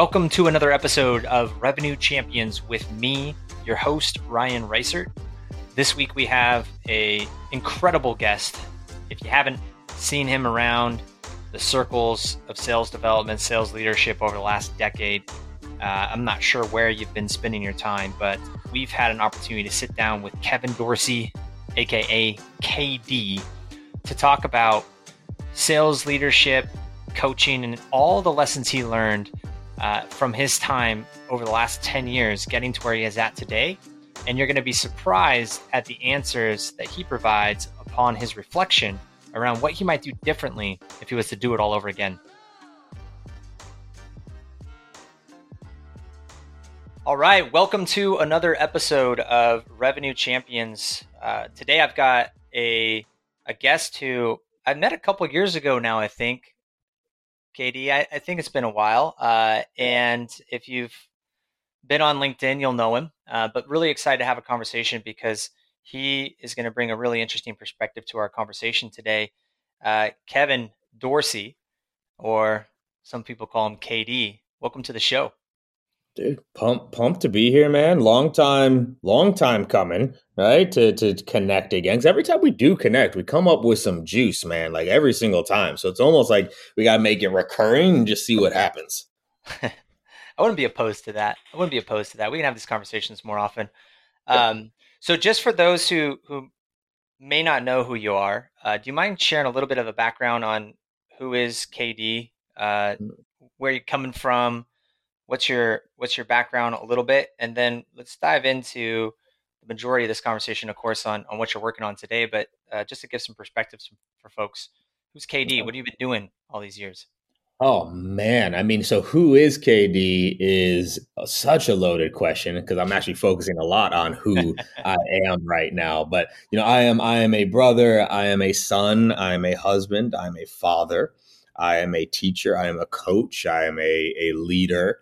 Welcome to another episode of Revenue Champions with me, your host Ryan Reisert. This week we have a incredible guest. If you haven't seen him around the circles of sales development, sales leadership over the last decade, uh, I'm not sure where you've been spending your time, but we've had an opportunity to sit down with Kevin Dorsey, aka KD, to talk about sales leadership, coaching, and all the lessons he learned uh, from his time over the last 10 years, getting to where he is at today. And you're going to be surprised at the answers that he provides upon his reflection around what he might do differently if he was to do it all over again. All right, welcome to another episode of Revenue Champions. Uh, today I've got a a guest who I met a couple years ago now, I think. KD, I, I think it's been a while. Uh, and if you've been on LinkedIn, you'll know him. Uh, but really excited to have a conversation because he is going to bring a really interesting perspective to our conversation today. Uh, Kevin Dorsey, or some people call him KD, welcome to the show. Dude, pump, pumped to be here, man. Long time, long time coming, right? To to connect again. Because every time we do connect, we come up with some juice, man. Like every single time. So it's almost like we gotta make it recurring and just see what happens. I wouldn't be opposed to that. I wouldn't be opposed to that. We can have these conversations more often. Um, so, just for those who who may not know who you are, uh, do you mind sharing a little bit of a background on who is KD, uh, mm. where you're coming from? What's your what's your background a little bit, and then let's dive into the majority of this conversation, of course, on on what you're working on today. But uh, just to give some perspectives for folks, who's KD? What have you been doing all these years? Oh man, I mean, so who is KD is such a loaded question because I'm actually focusing a lot on who I am right now. But you know, I am I am a brother, I am a son, I am a husband, I am a father, I am a teacher, I am a coach, I am a a leader.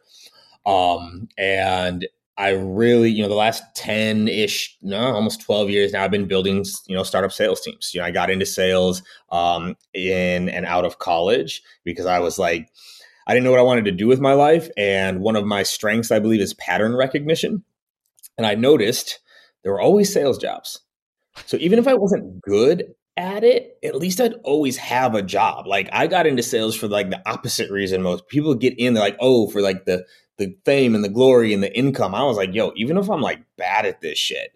Um, and I really, you know, the last 10 ish, no, almost 12 years now, I've been building, you know, startup sales teams. You know, I got into sales um, in and out of college because I was like, I didn't know what I wanted to do with my life. And one of my strengths, I believe, is pattern recognition. And I noticed there were always sales jobs. So even if I wasn't good at it, at least I'd always have a job. Like I got into sales for like the opposite reason most people get in. They're like, oh, for like the the fame and the glory and the income. I was like, yo, even if I'm like bad at this shit,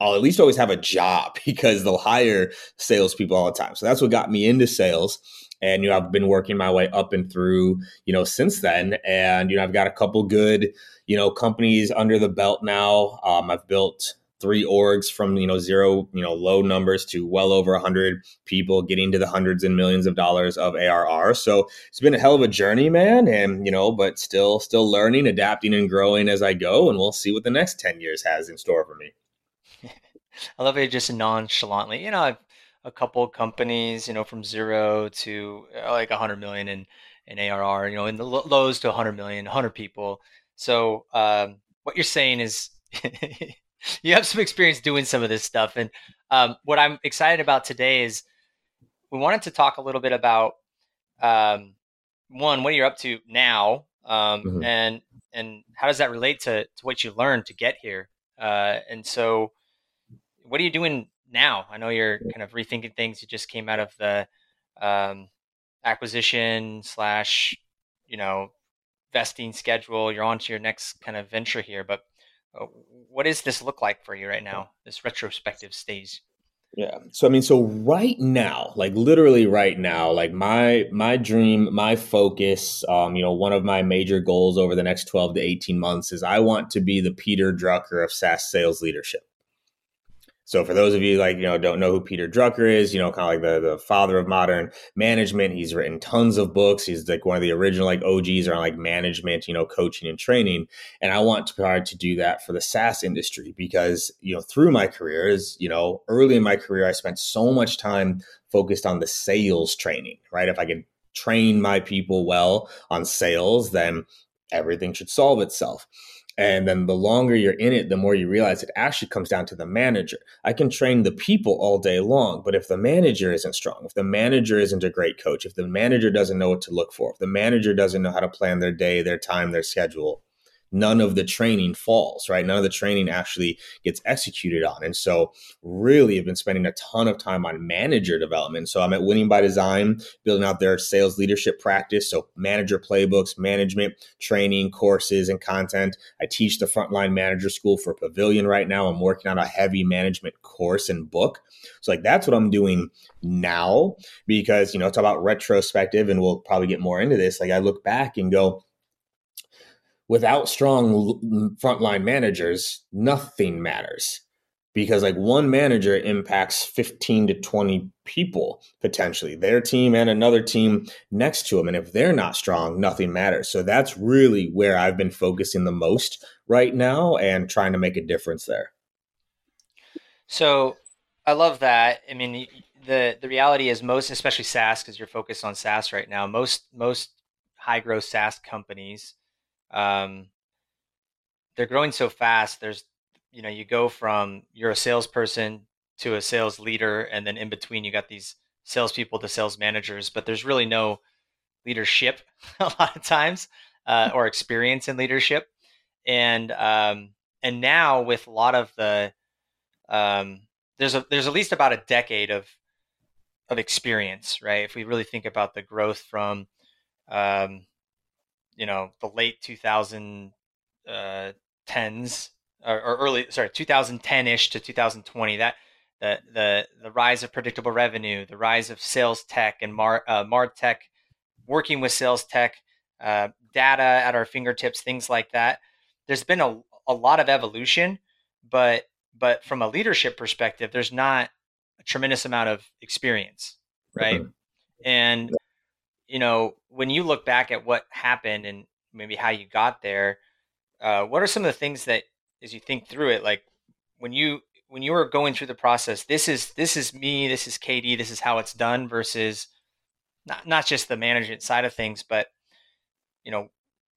I'll at least always have a job because they'll hire salespeople all the time. So that's what got me into sales. And you know, I've been working my way up and through, you know, since then. And you know, I've got a couple good, you know, companies under the belt now. Um, I've built three orgs from you know zero you know low numbers to well over 100 people getting to the hundreds and millions of dollars of arr so it's been a hell of a journey man and you know but still still learning adapting and growing as i go and we'll see what the next 10 years has in store for me. I love it just nonchalantly you know I've a couple companies you know from zero to uh, like 100 million in in arr you know in the lows to 100 million 100 people. So um, what you're saying is you have some experience doing some of this stuff. And um, what I'm excited about today is we wanted to talk a little bit about um, one, what are you're up to now, um, mm-hmm. and and how does that relate to, to what you learned to get here? Uh, and so, what are you doing now? I know you're kind of rethinking things. You just came out of the um, acquisition slash, you know, vesting schedule. You're on to your next kind of venture here, but what does this look like for you right now? This retrospective stage. Yeah. So I mean, so right now, like literally right now, like my my dream, my focus, um, you know, one of my major goals over the next 12 to 18 months is I want to be the Peter Drucker of SaaS sales leadership. So for those of you like you know don't know who Peter Drucker is, you know kind of like the the father of modern management. He's written tons of books. He's like one of the original like OGs around like management, you know, coaching and training. And I want to try to do that for the SaaS industry because you know through my career is you know early in my career I spent so much time focused on the sales training. Right, if I could train my people well on sales, then everything should solve itself. And then the longer you're in it, the more you realize it actually comes down to the manager. I can train the people all day long, but if the manager isn't strong, if the manager isn't a great coach, if the manager doesn't know what to look for, if the manager doesn't know how to plan their day, their time, their schedule, none of the training falls, right? None of the training actually gets executed on. And so, really, have been spending a ton of time on manager development. So, I'm at Winning by Design, building out their sales leadership practice. So, manager playbooks, management training, courses, and content. I teach the Frontline Manager School for Pavilion right now. I'm working on a heavy management course and book. So, like, that's what I'm doing now because, you know, it's about retrospective, and we'll probably get more into this. Like, I look back and go, without strong frontline managers, nothing matters. Because like one manager impacts 15 to 20 people potentially. Their team and another team next to them and if they're not strong nothing matters. So that's really where i've been focusing the most right now and trying to make a difference there. So i love that. I mean the the reality is most especially saas because you're focused on saas right now most most high growth saas companies um, they're growing so fast. There's, you know, you go from you're a salesperson to a sales leader, and then in between you got these salespeople to sales managers, but there's really no leadership a lot of times uh, or experience in leadership. And um, and now with a lot of the um, there's a there's at least about a decade of of experience, right? If we really think about the growth from um, you know the late 2010s uh, or, or early sorry 2010ish to 2020 that the the the rise of predictable revenue, the rise of sales tech and mar uh, martech, working with sales tech, uh, data at our fingertips, things like that. There's been a a lot of evolution, but but from a leadership perspective, there's not a tremendous amount of experience, right? Mm-hmm. And you know, when you look back at what happened and maybe how you got there, uh, what are some of the things that, as you think through it, like when you when you were going through the process, this is this is me, this is KD, this is how it's done, versus not not just the management side of things, but you know,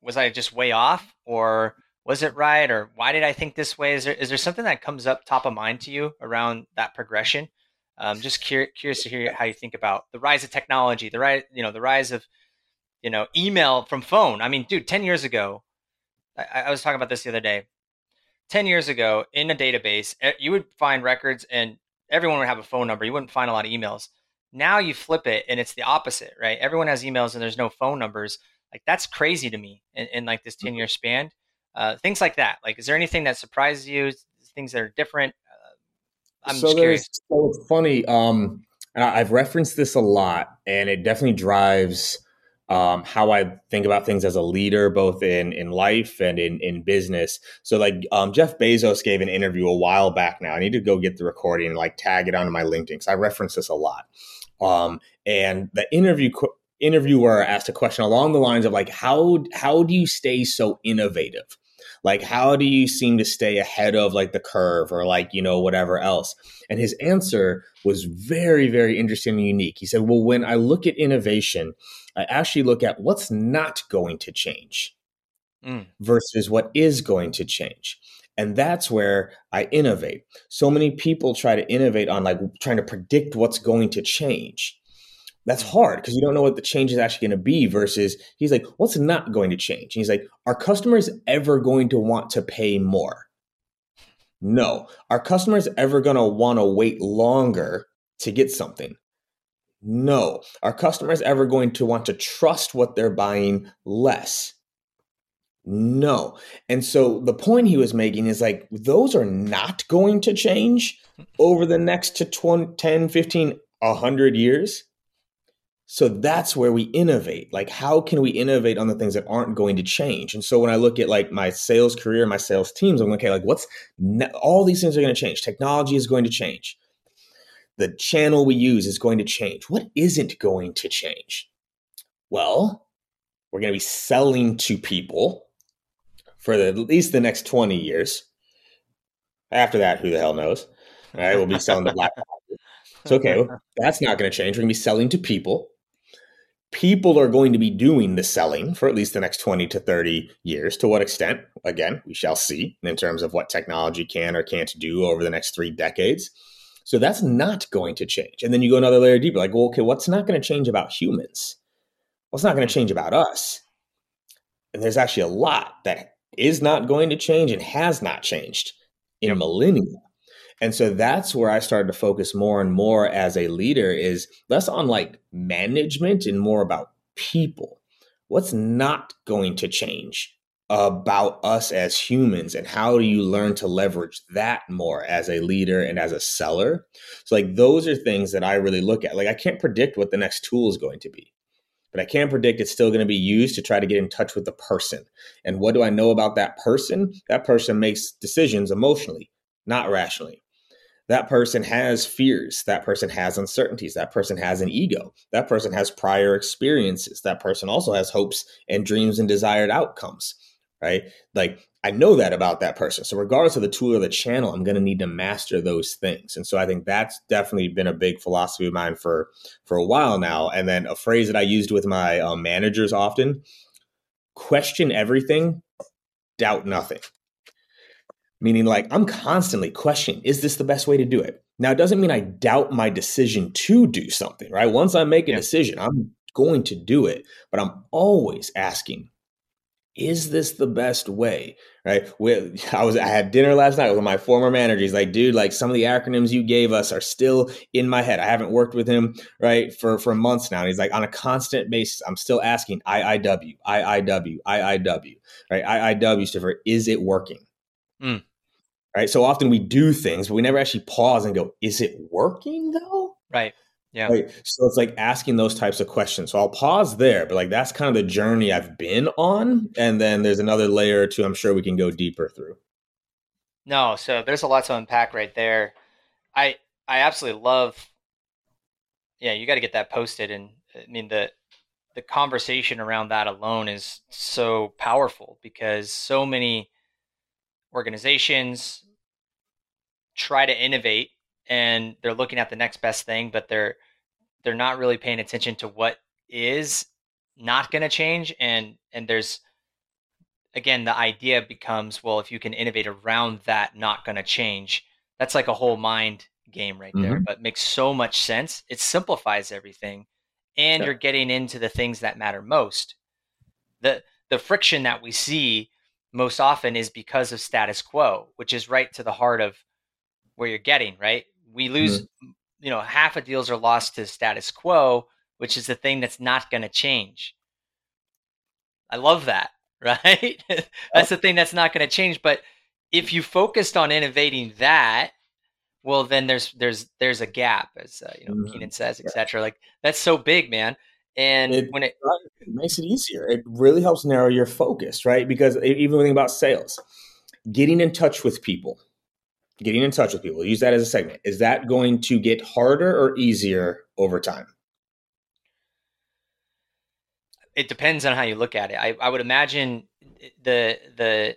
was I just way off, or was it right, or why did I think this way? Is there is there something that comes up top of mind to you around that progression? Um, just curious, curious to hear how you think about the rise of technology, the rise, you know, the rise of, you know, email from phone. I mean, dude, ten years ago, I, I was talking about this the other day. Ten years ago, in a database, you would find records, and everyone would have a phone number. You wouldn't find a lot of emails. Now you flip it, and it's the opposite, right? Everyone has emails, and there's no phone numbers. Like that's crazy to me in, in like this ten year span. Uh, things like that. Like, is there anything that surprises you? Things that are different? I'm so there's so it's funny. Um, and I've referenced this a lot, and it definitely drives um, how I think about things as a leader, both in in life and in in business. So, like um, Jeff Bezos gave an interview a while back. Now I need to go get the recording and like tag it onto my LinkedIn because I reference this a lot. Um, and the interview interviewer asked a question along the lines of like, how how do you stay so innovative? Like, how do you seem to stay ahead of like the curve or like, you know, whatever else? And his answer was very, very interesting and unique. He said, Well, when I look at innovation, I actually look at what's not going to change mm. versus what is going to change. And that's where I innovate. So many people try to innovate on like trying to predict what's going to change that's mm-hmm. hard because you don't know what the change is actually going to be versus he's like what's not going to change? And he's like are customers ever going to want to pay more? No. Are customers ever going to want to wait longer to get something? No. Are customers ever going to want to trust what they're buying less? No. And so the point he was making is like those are not going to change over the next to 20, 10 15 100 years so that's where we innovate. Like, how can we innovate on the things that aren't going to change? And so when I look at like my sales career, my sales teams, I'm like, okay, like what's ne- all these things are going to change. Technology is going to change. The channel we use is going to change. What isn't going to change? Well, we're going to be selling to people for the, at least the next 20 years. After that, who the hell knows? All right, we'll be selling the black. It's okay. That's not going to change. We're going to be selling to people people are going to be doing the selling for at least the next 20 to 30 years. To what extent? Again, we shall see in terms of what technology can or can't do over the next three decades. So that's not going to change. And then you go another layer deeper, like, well, okay, what's not going to change about humans? What's not going to hmm. change about us? And there's actually a lot that is not going to change and has not changed in a millennia. And so that's where I started to focus more and more as a leader is less on like management and more about people. What's not going to change about us as humans and how do you learn to leverage that more as a leader and as a seller? So like those are things that I really look at. Like I can't predict what the next tool is going to be but I can predict it's still going to be used to try to get in touch with the person. And what do I know about that person? That person makes decisions emotionally, not rationally. That person has fears. That person has uncertainties. That person has an ego. That person has prior experiences. That person also has hopes and dreams and desired outcomes, right? Like I know that about that person. So regardless of the tool or the channel, I'm going to need to master those things. And so I think that's definitely been a big philosophy of mine for for a while now. And then a phrase that I used with my um, managers often: question everything, doubt nothing. Meaning, like I'm constantly questioning: Is this the best way to do it? Now, it doesn't mean I doubt my decision to do something. Right? Once I make a yeah. decision, I'm going to do it. But I'm always asking is this the best way right with i was i had dinner last night with my former manager he's like dude like some of the acronyms you gave us are still in my head i haven't worked with him right for for months now and he's like on a constant basis i'm still asking iiw iiw iiw right iiw stands for is it working mm. Right so often we do things but we never actually pause and go is it working though right yeah. Right. So it's like asking those types of questions. So I'll pause there, but like that's kind of the journey I've been on. And then there's another layer or two I'm sure we can go deeper through. No, so there's a lot to unpack right there. I I absolutely love yeah, you got to get that posted and I mean the the conversation around that alone is so powerful because so many organizations try to innovate and they're looking at the next best thing, but they're they're not really paying attention to what is not going to change and and there's again the idea becomes well if you can innovate around that not going to change that's like a whole mind game right there mm-hmm. but makes so much sense it simplifies everything and yeah. you're getting into the things that matter most the the friction that we see most often is because of status quo which is right to the heart of where you're getting right? We lose mm-hmm. you know half of deals are lost to status quo which is the thing that's not going to change. I love that right? That's the thing that's not going to change but if you focused on innovating that well then there's there's there's a gap as uh, you know mm-hmm. keenan says etc like that's so big man and it, when it, it makes it easier it really helps narrow your focus right because even when about sales getting in touch with people getting in touch with people, use that as a segment. Is that going to get harder or easier over time? It depends on how you look at it. I, I would imagine the the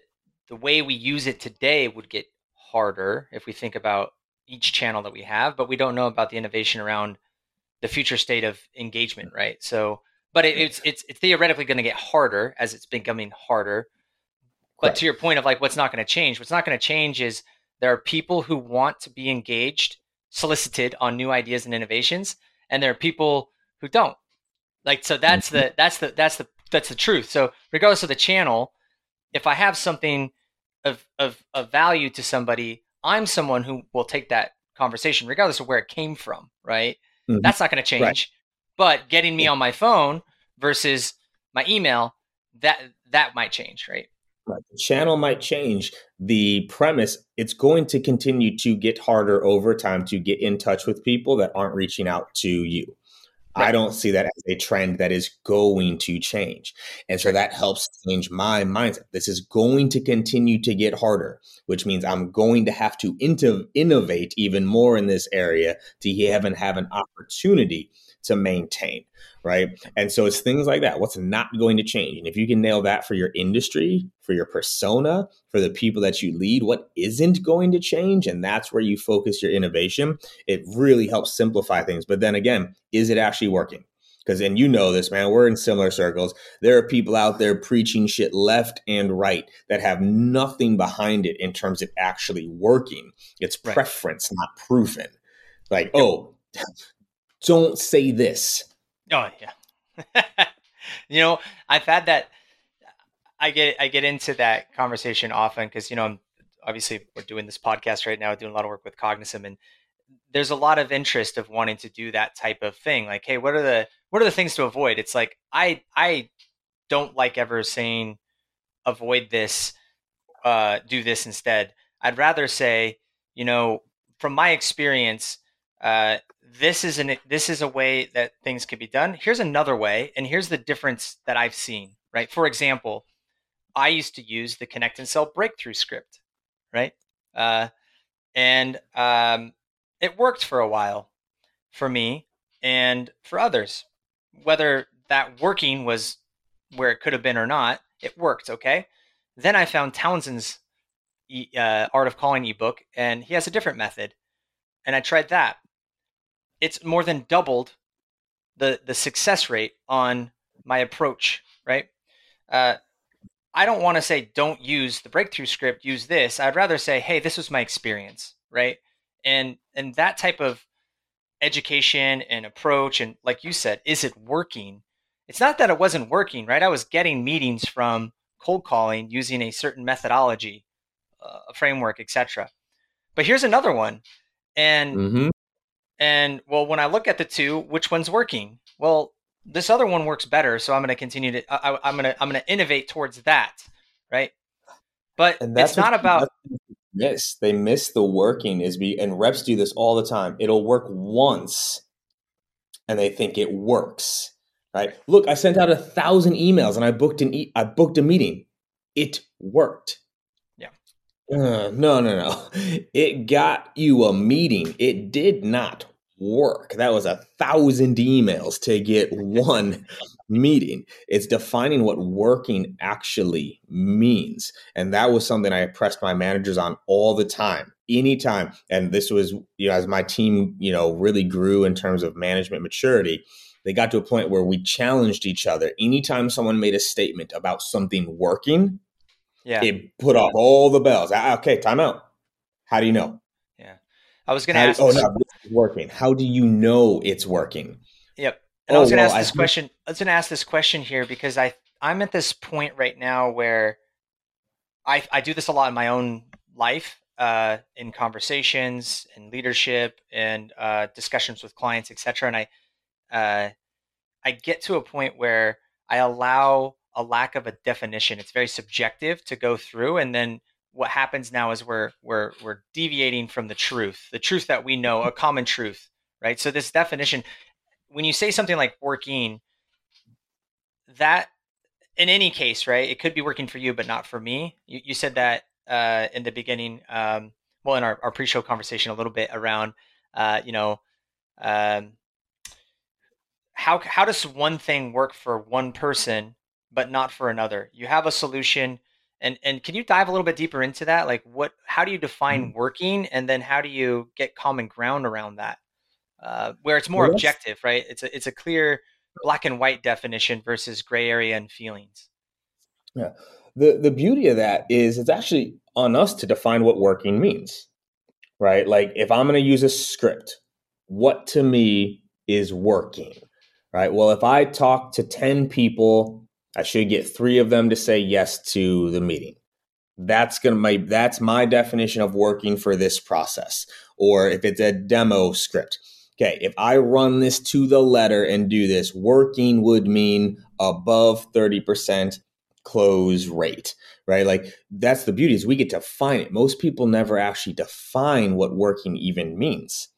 the way we use it today would get harder if we think about each channel that we have, but we don't know about the innovation around the future state of engagement, right? So, but it, it's, it's it's theoretically going to get harder as it's becoming harder. But right. to your point of like what's not going to change, what's not going to change is there are people who want to be engaged, solicited on new ideas and innovations, and there are people who don't. Like so that's mm-hmm. the that's the that's the that's the truth. So regardless of the channel, if I have something of of, of value to somebody, I'm someone who will take that conversation regardless of where it came from, right? Mm-hmm. That's not going to change. Right. But getting me on my phone versus my email, that that might change, right? Right. The channel might change. The premise, it's going to continue to get harder over time to get in touch with people that aren't reaching out to you. Right. I don't see that as a trend that is going to change. And so that helps change my mindset. This is going to continue to get harder, which means I'm going to have to innovate even more in this area to even have an opportunity to maintain right? And so it's things like that. What's not going to change? And if you can nail that for your industry, for your persona, for the people that you lead, what isn't going to change? And that's where you focus your innovation. It really helps simplify things. But then again, is it actually working? because and you know this man we're in similar circles there are people out there preaching shit left and right that have nothing behind it in terms of actually working it's Right. preference not proven like oh don't say this Oh yeah. you know, I've had that. I get I get into that conversation often because you know I'm obviously we're doing this podcast right now, doing a lot of work with Cognism, and there's a lot of interest of wanting to do that type of thing. Like, hey, what are the what are the things to avoid? It's like I I don't like ever saying avoid this, uh, do this instead. I'd rather say, you know, from my experience, uh, this is an this is a way that things can be done. Here's another way, and here's the difference that I've seen. Right. For example, I used to use the ConnectAndSell breakthrough script. Right. Uh, and um, it worked for a while for me and for others. Whether that working was where it could have been or not, it worked. Okay. Then I found Townsend's uh, Art of Calling ebook, and he has a different method, and I tried that. It's more than doubled the the success rate on my approach. Right. Uh, I don't want to say don't use the breakthrough script. Use this. I'd rather say, hey, this was my experience. Right. And and that type of education and approach, and like you said, is it working? It's not that it wasn't working, right? I was getting meetings from cold calling using a certain methodology, uh, a framework, etc. But here's another one, and mm-hmm. And well, when I look at the two, which one's working? Well, this other one works better, so I'm going to continue to. I, I'm going to I'm going to innovate towards that, right? But and that's it's not about that's what people miss they miss the working is be and reps do this all the time it'll work once and they think it works right look i sent out a thousand emails and i booked an e- i booked a meeting it worked. Uh, no no no. It got you a meeting. It did not work. That was a thousand emails to get one meeting. It's defining what working actually means. And that was something i pressed my managers on all the time anytime. And this was you know as my team you know really grew in terms of management maturity they got to a point where we challenged each other. Anytime someone made a statement about something working yeah. it put off all the bells okay time out how do you know Yeah. I was going to do- ask. oh no this is working how do you know it's working Yep. And I Oh, was going to well, ask this think- question. I was going to ask this question here because I I'm at this point right now where I I do this a lot in my own life, uh, in conversations and leadership and uh, discussions with clients, etc. And I uh, I get to a point where I allow a lack of a definition. It's very subjective to go through, and then what happens now is we're we're we're deviating from the truth, the truth that we know, a common truth, right? So this definition, when you say something like working, that in any case, right, it could be working for you, but not for me. You, you said that uh, in the beginning, um, well, in our, our pre-show conversation, a little bit around, uh, you know, um, how how does one thing work for one person but not for another? You have a solution, and and can you dive a little bit deeper into that? Like, what? How do you define working, and then how do you get common ground around that, uh, where it's more objective, right? It's a it's a clear black and white definition versus gray area and feelings. Yeah. The the beauty of that is it's actually on us to define what working means right like if i'm going to use a script what to me is working right well if i talk to 10 people i should get 3 of them to say yes to the meeting that's to my that's my definition of working for this process or if it's a demo script okay if i run this to the letter and do this working would mean above 30% close rate, right? Like that's the beauty is we get to define it. Most people never actually define what working even means.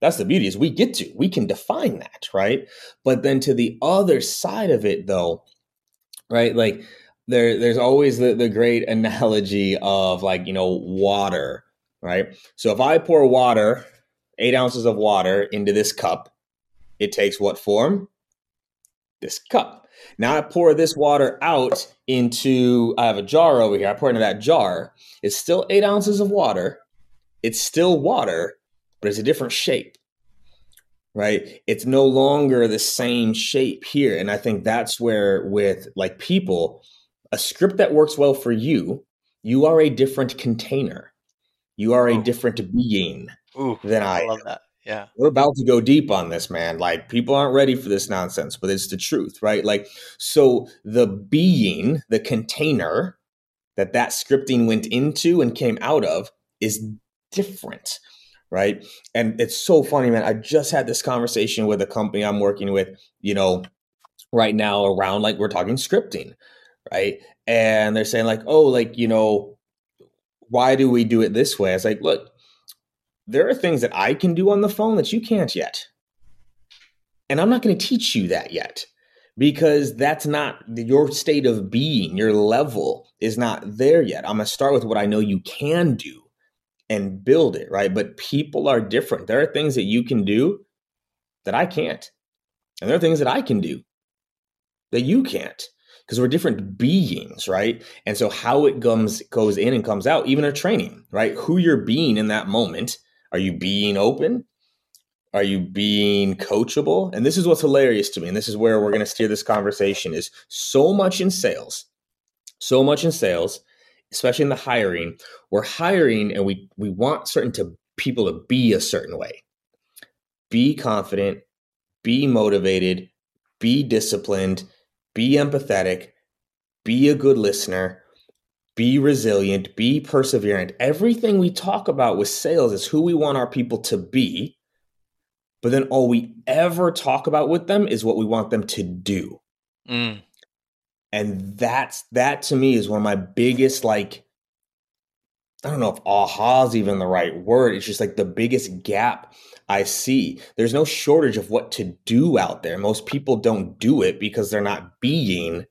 That's the beauty is we get to, we can define that, right? But then to the other side of it though, right? Like there, there's always the, the great analogy of like, you know, water, right? So if I pour water, eight ounces of water into this cup, it takes what form? This cup. Now I pour this water out into, I have a jar over here. I pour into that jar. It's still eight ounces of water. It's still water, but it's a different shape. Right? It's no longer the same shape here. And I think that's where, with like people, a script that works well for you, you are a different container. You are a different being Ooh, than I, I love that. Yeah. We're about to go deep on this, man. Like, people aren't ready for this nonsense, but it's the truth, right? Like, so the being, the container that that scripting went into and came out of is different right? And it's so funny, man. I just had this conversation with a company I'm working with, you know, right now around like we're talking scripting, right? And they're saying, like, oh, like, you know, why do we do it this way? I was like, look, there are things that I can do on the phone that you can't yet. And I'm not going to teach you that yet because that's not your state of being, your level is not there yet. I'm going to start with what I know you can do and build it, right? But people are different. There are things that you can do that I can't. And there are things that I can do that you can't because we're different beings, right? And so how it comes goes in and comes out, even a training, right? Who you're being in that moment. Are you being open? Are you being coachable? And this is what's hilarious to me. And this is where we're going to steer this conversation is so much in sales, so much in sales especially in the hiring, we're hiring and we we want certain to people to be a certain way. Be confident, be motivated, be disciplined, be empathetic, be a good listener, be resilient, be perseverant. Everything we talk about with sales is who we want our people to be. But then all we ever talk about with them is what we want them to do. Mm and that's that to me is one of my biggest like i don't know if aha is even the right word. It's just like the biggest gap i see. There's no shortage of what to do out there. Most people don't do it because they're not being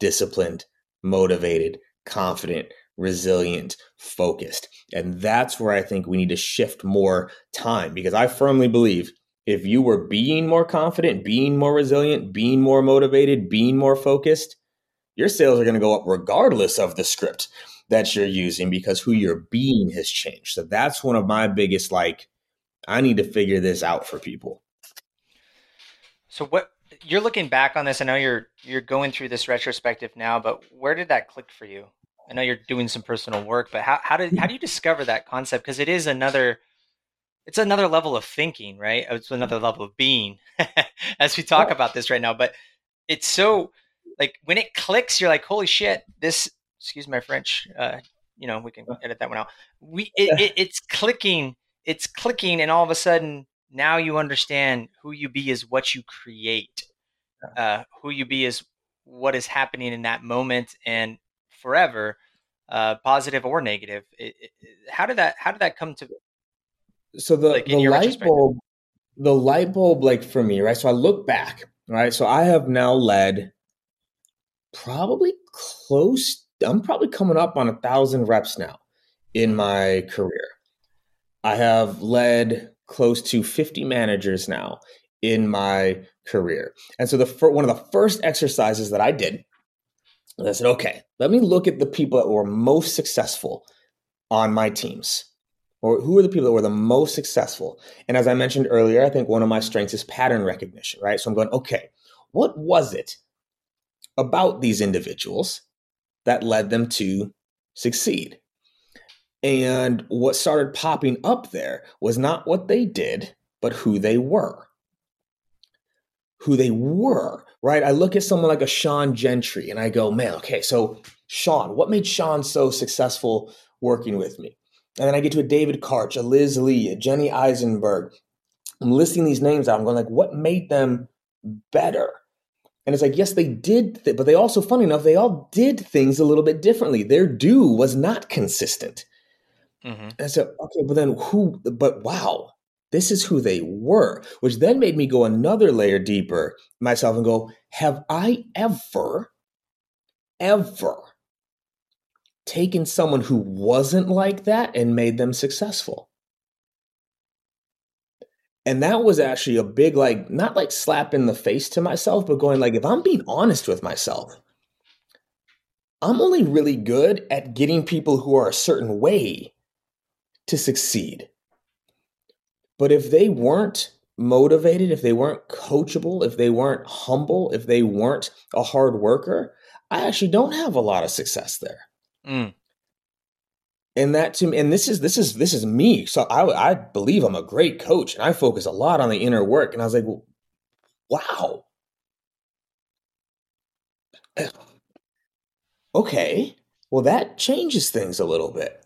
disciplined motivated confident resilient focused. And that's where i think we need to shift more time because i firmly believe if you were being more confident, being more resilient, being more motivated, being more focused, your sales are going to go up regardless of the script that you're using because who you're being has changed. So that's one of my biggest like I need to figure this out for people. So what you're looking back on this, I know you're you're going through this retrospective now, but where did that click for you? I know you're doing some personal work, but how how did how do you discover that concept? Because it is another it's another level of thinking, right? It's another level of being as we talk about this right now. But it's so like when it clicks, you're like, holy shit, this. Excuse my French. Uh, you know, we can edit that one out. We it, it, it's clicking, it's clicking, and all of a sudden now you understand who you be is what you create. Uh, who you be is what is happening in that moment and forever, uh, positive or negative. It, it, how did that How did that come to? So the like, the light bulb, the light bulb, like for me, right? So I look back, right? So I have now led probably close. I'm probably coming up on a thousand reps now in my career. I have led close to 50 managers now in my career. And so the one of the first exercises that I did, I said, okay, let me look at the people that were most successful on my teams. Or who are the people that were the most successful? And as I mentioned earlier, I think one of my strengths is pattern recognition, right? So I'm going, okay, what was it about these individuals that led them to succeed. And what started popping up there was not what they did, but who they were. Who they were, right? I look at someone like a Sean Gentry and I go, man, okay, so Sean, what made Sean so successful working with me? And then I get to a David Karch, a Liz Lee, a Jenny Eisenberg. I'm listing these names out. I'm going like, what made them better? And it's like, yes, they did, th- but they also, funny enough, they all did things a little bit differently. Their do was not consistent. Mm-hmm. And so, okay, but then who, but wow, this is who they were, which then made me go another layer deeper myself and go, have I ever, ever taken someone who wasn't like that and made them successful? And that was actually a big, like, not like slap in the face to myself, but going, like, if I'm being honest with myself, I'm only really good at getting people who are a certain way to succeed. But if they weren't motivated, if they weren't coachable, if they weren't humble, if they weren't a hard worker, I actually don't have a lot of success there. Mm. And that to me, and this is this is this is me. So I I believe I'm a great coach, and I focus a lot on the inner work. And I was like, wow, okay, well that changes things a little bit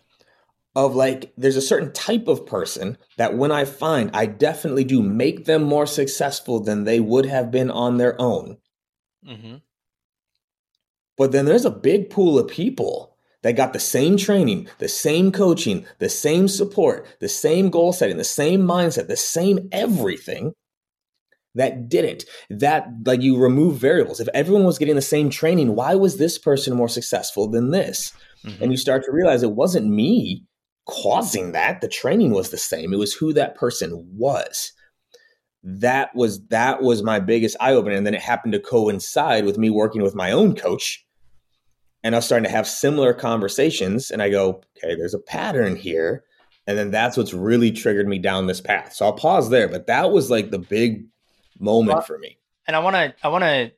of like there's a certain type of person that when I find I definitely do make them more successful than they would have been on their own. Mm-hmm. But then there's a big pool of people that got the same training, the same coaching, the same support, the same goal setting, the same mindset, the same everything that didn't. That, like, you remove variables. If everyone was getting the same training, why was this person more successful than this? Mm-hmm. And you start to realize it wasn't me causing that. The training was the same. It was who that person was. That was that was my biggest eye opener. And then it happened to coincide with me working with my own coach. And I was starting to have similar conversations. And I go, okay, there's a pattern here. And then that's what's really triggered me down this path. So I'll pause there. But that was like the big moment well, for me. And I wanna I wanna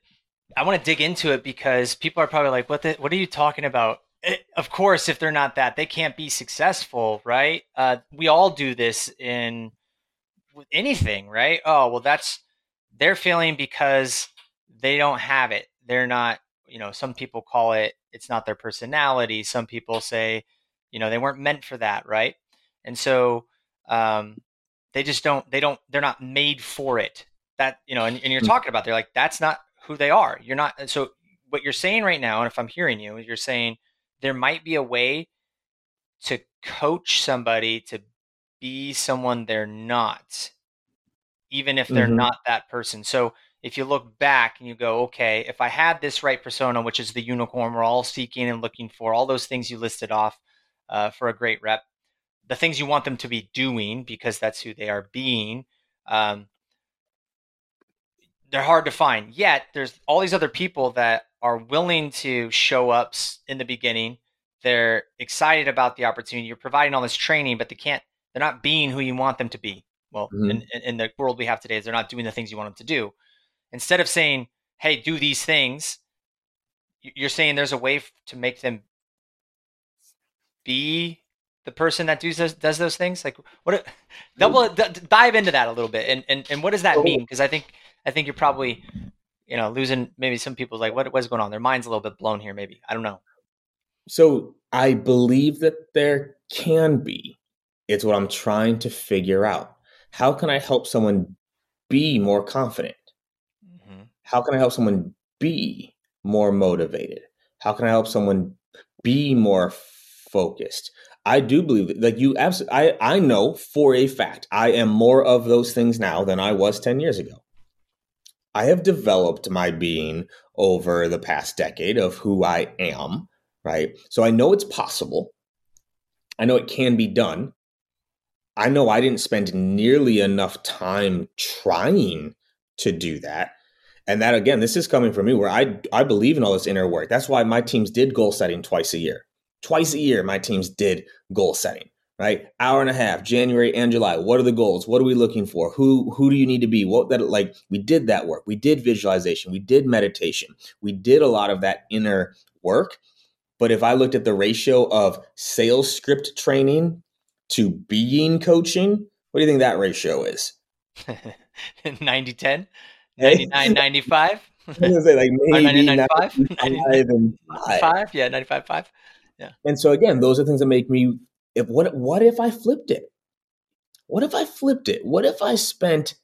I want to dig into it because people are probably like, "What the? What are you talking about? it, of course, if they're not that, they can't be successful, right? Uh, we all do this in with anything, right? Oh, well, that's they're failing because they don't have it. They're not, you know, some people call it it's not their personality. Some people say, you know, they weren't meant for that, right? And so um, they just don't, they don't, they're not made for it. That, you know, and, and you're mm. talking about, they're like, that's not who they are. You're not. So what you're saying right now, and if I'm hearing you, you're saying there might be a way to coach somebody to be someone they're not, even if they're mm-hmm. not that person. So if you look back and you go, okay, if I had this right persona, which is the unicorn we're all seeking and looking for, all those things you listed off uh, for a great rep, the things you want them to be doing because that's who they are being, um, they're hard to find. Yet there's all these other people that are willing to show up in the beginning. They're excited about the opportunity. You're providing all this training, but they can't. They're not being who you want them to be. Well, mm-hmm. in, in the world we have today, is they're not doing the things you want them to do. Instead of saying, "Hey, do these things," you're saying there's a way to make them be the person that does those, does those things. Like, what? Double d- dive into that a little bit, and and and what does that mean? Because I think I think you're probably you know, losing maybe some people like what what's going on? Their mind's a little bit blown here, maybe. I don't know. So I believe that there can be. It's what I'm trying to figure out. How can I help someone be more confident? How can I help someone be more motivated? How can I help someone be more focused? I do believe that, like you absolutely, I, I know for a fact I am more of those things now than I was 10 years ago. I have developed my being over the past decade of who I am, right? So I know it's possible. I know it can be done. I know I didn't spend nearly enough time trying to do that. And that again, this is coming from me where I I believe in all this inner work. That's why my teams did goal setting twice a year. Twice a year my teams did goal setting right? Hour and a half, January and July. What are the goals? What are we looking for? Who who do you need to be? What that like we did that work. We did visualization. We did meditation. We did a lot of that inner work. But if I looked at the ratio of sales script training to being coaching, what do you think that ratio is? 90 10? 99 95? I was gonna say like maybe 95? 95 and 5. Yeah, 95 5. Yeah. And so again, those are things that make me if what what if I flipped it? What if I flipped it? What if I spent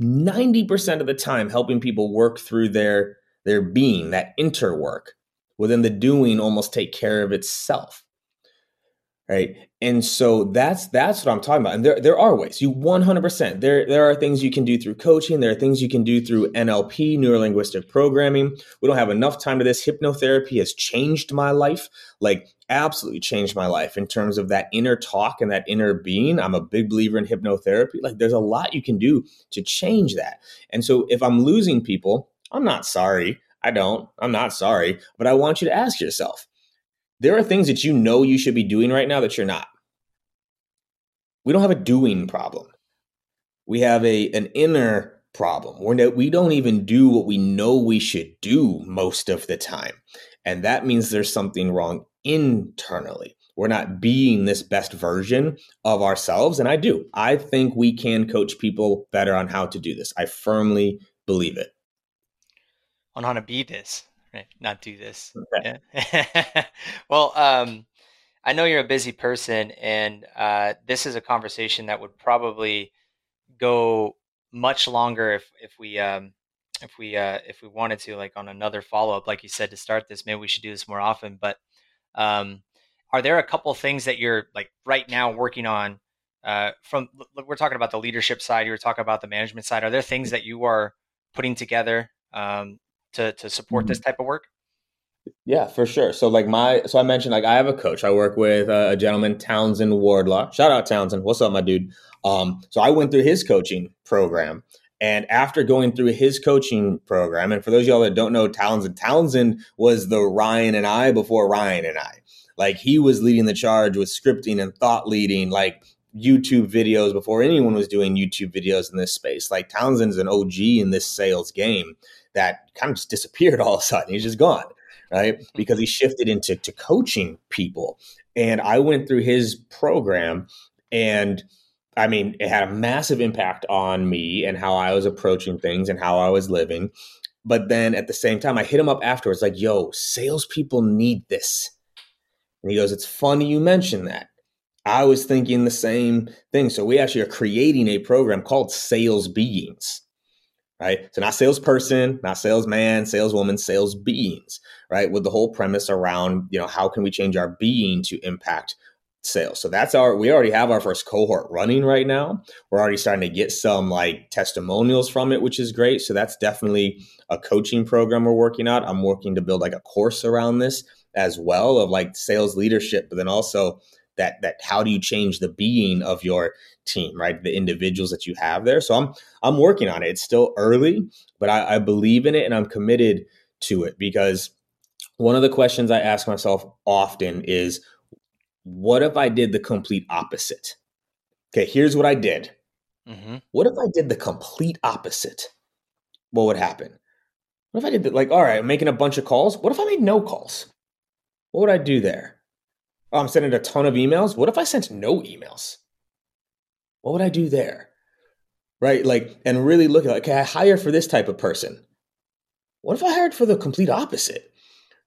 90% of the time helping people work through their their being, that inter work, within the doing almost take care of itself right? And so that's that's what i'm talking about. And there there are ways. You 100% there there are things you can do through coaching. There are things you can do through nlp neurolinguistic programming. We don't have enough time to this. Hypnotherapy has changed my life like absolutely changed my life in terms of that inner talk and that inner being. I'm a big believer in hypnotherapy. Like there's a lot you can do to change that. And so if i'm losing people i'm not sorry. I don't. I'm not sorry. But i want you to ask yourself there are things that you know you should be doing right now that you're not. We don't have a doing problem. we have a an inner problem. We're we don't even do what we know we should do most of the time. And that means there's something wrong internally. We're not being this best version of ourselves. And I do. I think we can coach people better on how to do this. I firmly believe it. On how to be this, right? Not do this. Okay. Yeah. well, um, I know you're a busy person, and uh, this is a conversation that would probably go much longer if if we um, if we uh, if we wanted to, like on another follow up, like you said to start this. Maybe we should do this more often. But um, are there a couple things that you're like right now working on? Uh, from we're talking about the leadership side, you were talking about the management side. Are there things that you are putting together um, to to support mm-hmm. this type of work? Yeah, for sure. So like my, so I mentioned like I have a coach. I work with a, a gentleman, Townsend Wardlaw. Shout out Townsend. What's up, my dude? Um, so I went through his coaching program, and after going through his coaching program, and for those of y'all that don't know Townsend, Townsend was the Ryan and I before Ryan and I. Like he was leading the charge with scripting and thought leading, like YouTube videos before anyone was doing YouTube videos in this space. Like Townsend's an OG in this sales game that kind of just disappeared all of a sudden. He's just gone right? Mm-hmm. Because he shifted into to coaching people. And I went through his program and I mean, it had a massive impact on me and how I was approaching things and how I was living. But then at the same time, I hit him up afterwards, like, yo, salespeople need this. And he goes, It's funny you mentioned that. I was thinking the same thing. So we actually are creating a program called Sales Beings right? So not salesperson, not salesman, saleswoman, sales beings, right? With the whole premise around, you know, how can we change our being to impact sales? So that's our, we already have our first cohort running right now. We're already starting to get some like testimonials from it, which is great. So that's definitely a coaching program we're working on. I'm working to build like a course around this as well of like sales leadership, but then also that that how do you change the being of your team right? The individuals that you have there. So i'm i'm working on it. It's still early but I, I believe in it and i'm committed to it because one of the questions i ask myself often is what if i did the complete opposite? Okay here's what i did. Mm-hmm. what if i did the complete opposite? What would happen? What if i did the, like all right i'm making a bunch of calls. What if i made no calls? What would i do there oh, I'm sending a ton of emails. What if I sent no emails? What would I do there? Right? Like, and really look at, like, okay, I hire for this type of person. What if I hired for the complete opposite?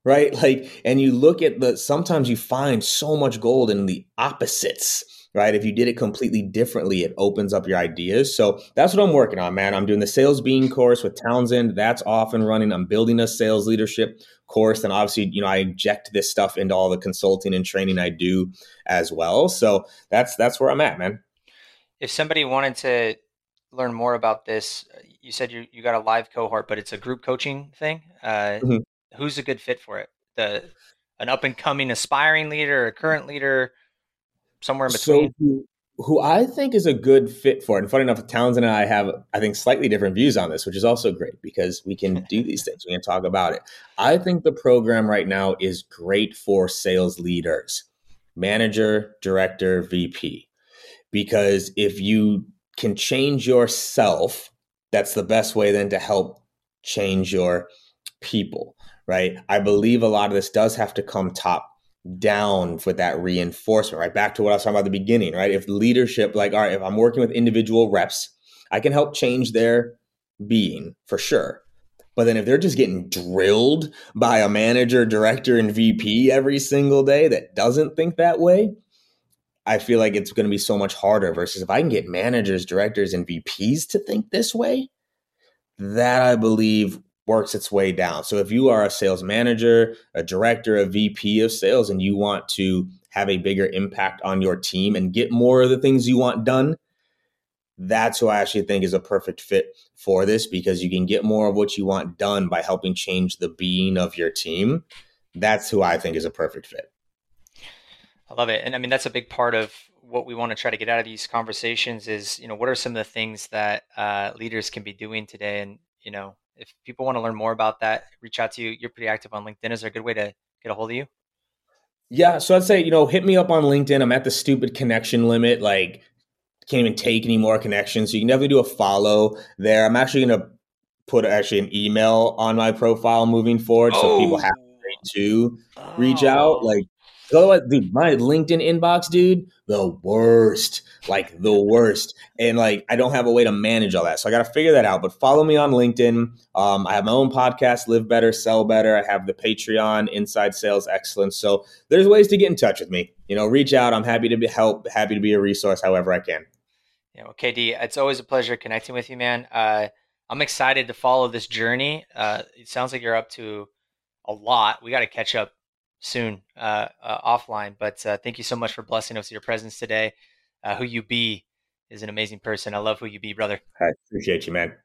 Right? Like, and you look at the, sometimes you find so much gold in the opposites right? If you did it completely differently, it opens up your ideas. So that's what I'm working on, man. I'm doing the sales being course with Townsend. That's off and running. I'm building a sales leadership course. And obviously, you know, I inject this stuff into all the consulting and training I do as well. So that's that's where I'm at, man. If somebody wanted to learn more about this, you said you you got a live cohort, but it's a group coaching thing. Uh, mm-hmm. Who's a good fit for it? The an up and coming aspiring leader, a current leader, somewhere in between. So, who I think is a good fit for it. And funny enough, Townsend and I have, I think, slightly different views on this, which is also great because we can do these things. We can talk about it. I think the program right now is great for sales leaders, manager, director, VP. Because if you can change yourself, that's the best way then to help change your people, right? I believe a lot of this does have to come top down for that reinforcement, right? Back to what I was talking about at the beginning, right? If leadership, like, all right, if I'm working with individual reps, I can help change their being for sure. But then if they're just getting drilled by a manager, director, and VP every single day that doesn't think that way, I feel like it's going to be so much harder versus if I can get managers, directors, and VPs to think this way, that I believe works its way down. So if you are a sales manager, a director, a VP of sales, and you want to have a bigger impact on your team and get more of the things you want done, that's who I actually think is a perfect fit for this because you can get more of what you want done by helping change the being of your team. That's who I think is a perfect fit. I love it. And I mean, that's a big part of what we want to try to get out of these conversations is, you know, what are some of the things that uh, leaders can be doing today? And, you know, if people want to learn more about that, reach out to you. You're pretty active on LinkedIn. Is there a good way to get a hold of you? Yeah, so I'd say you know hit me up on LinkedIn. I'm at the stupid connection limit. Like can't even take any more connections. So you can definitely do a follow there. I'm actually going to put actually an email on my profile moving forward, oh. so people have oh. to reach out. Oh. Like otherwise, dude, my LinkedIn inbox, dude, the worst, like the worst. And like I don't have a way to manage all that, so I got to figure that out. But follow me on LinkedIn. Um, I have my own podcast, Live Better, Sell Better. I have the Patreon, Inside Sales Excellence. So there's ways to get in touch with me. You know, reach out. I'm happy to be help, happy to be a resource, however I can. Yeah, well, KD, it's always a pleasure connecting with you, man. Uh, I'm excited to follow this journey. Uh, it sounds like you're up to a lot. We got to catch up soon uh, uh, offline. But uh, thank you so much for blessing us with your presence today. Uh, who you be is an amazing person. I love who you be, brother. I appreciate you, man.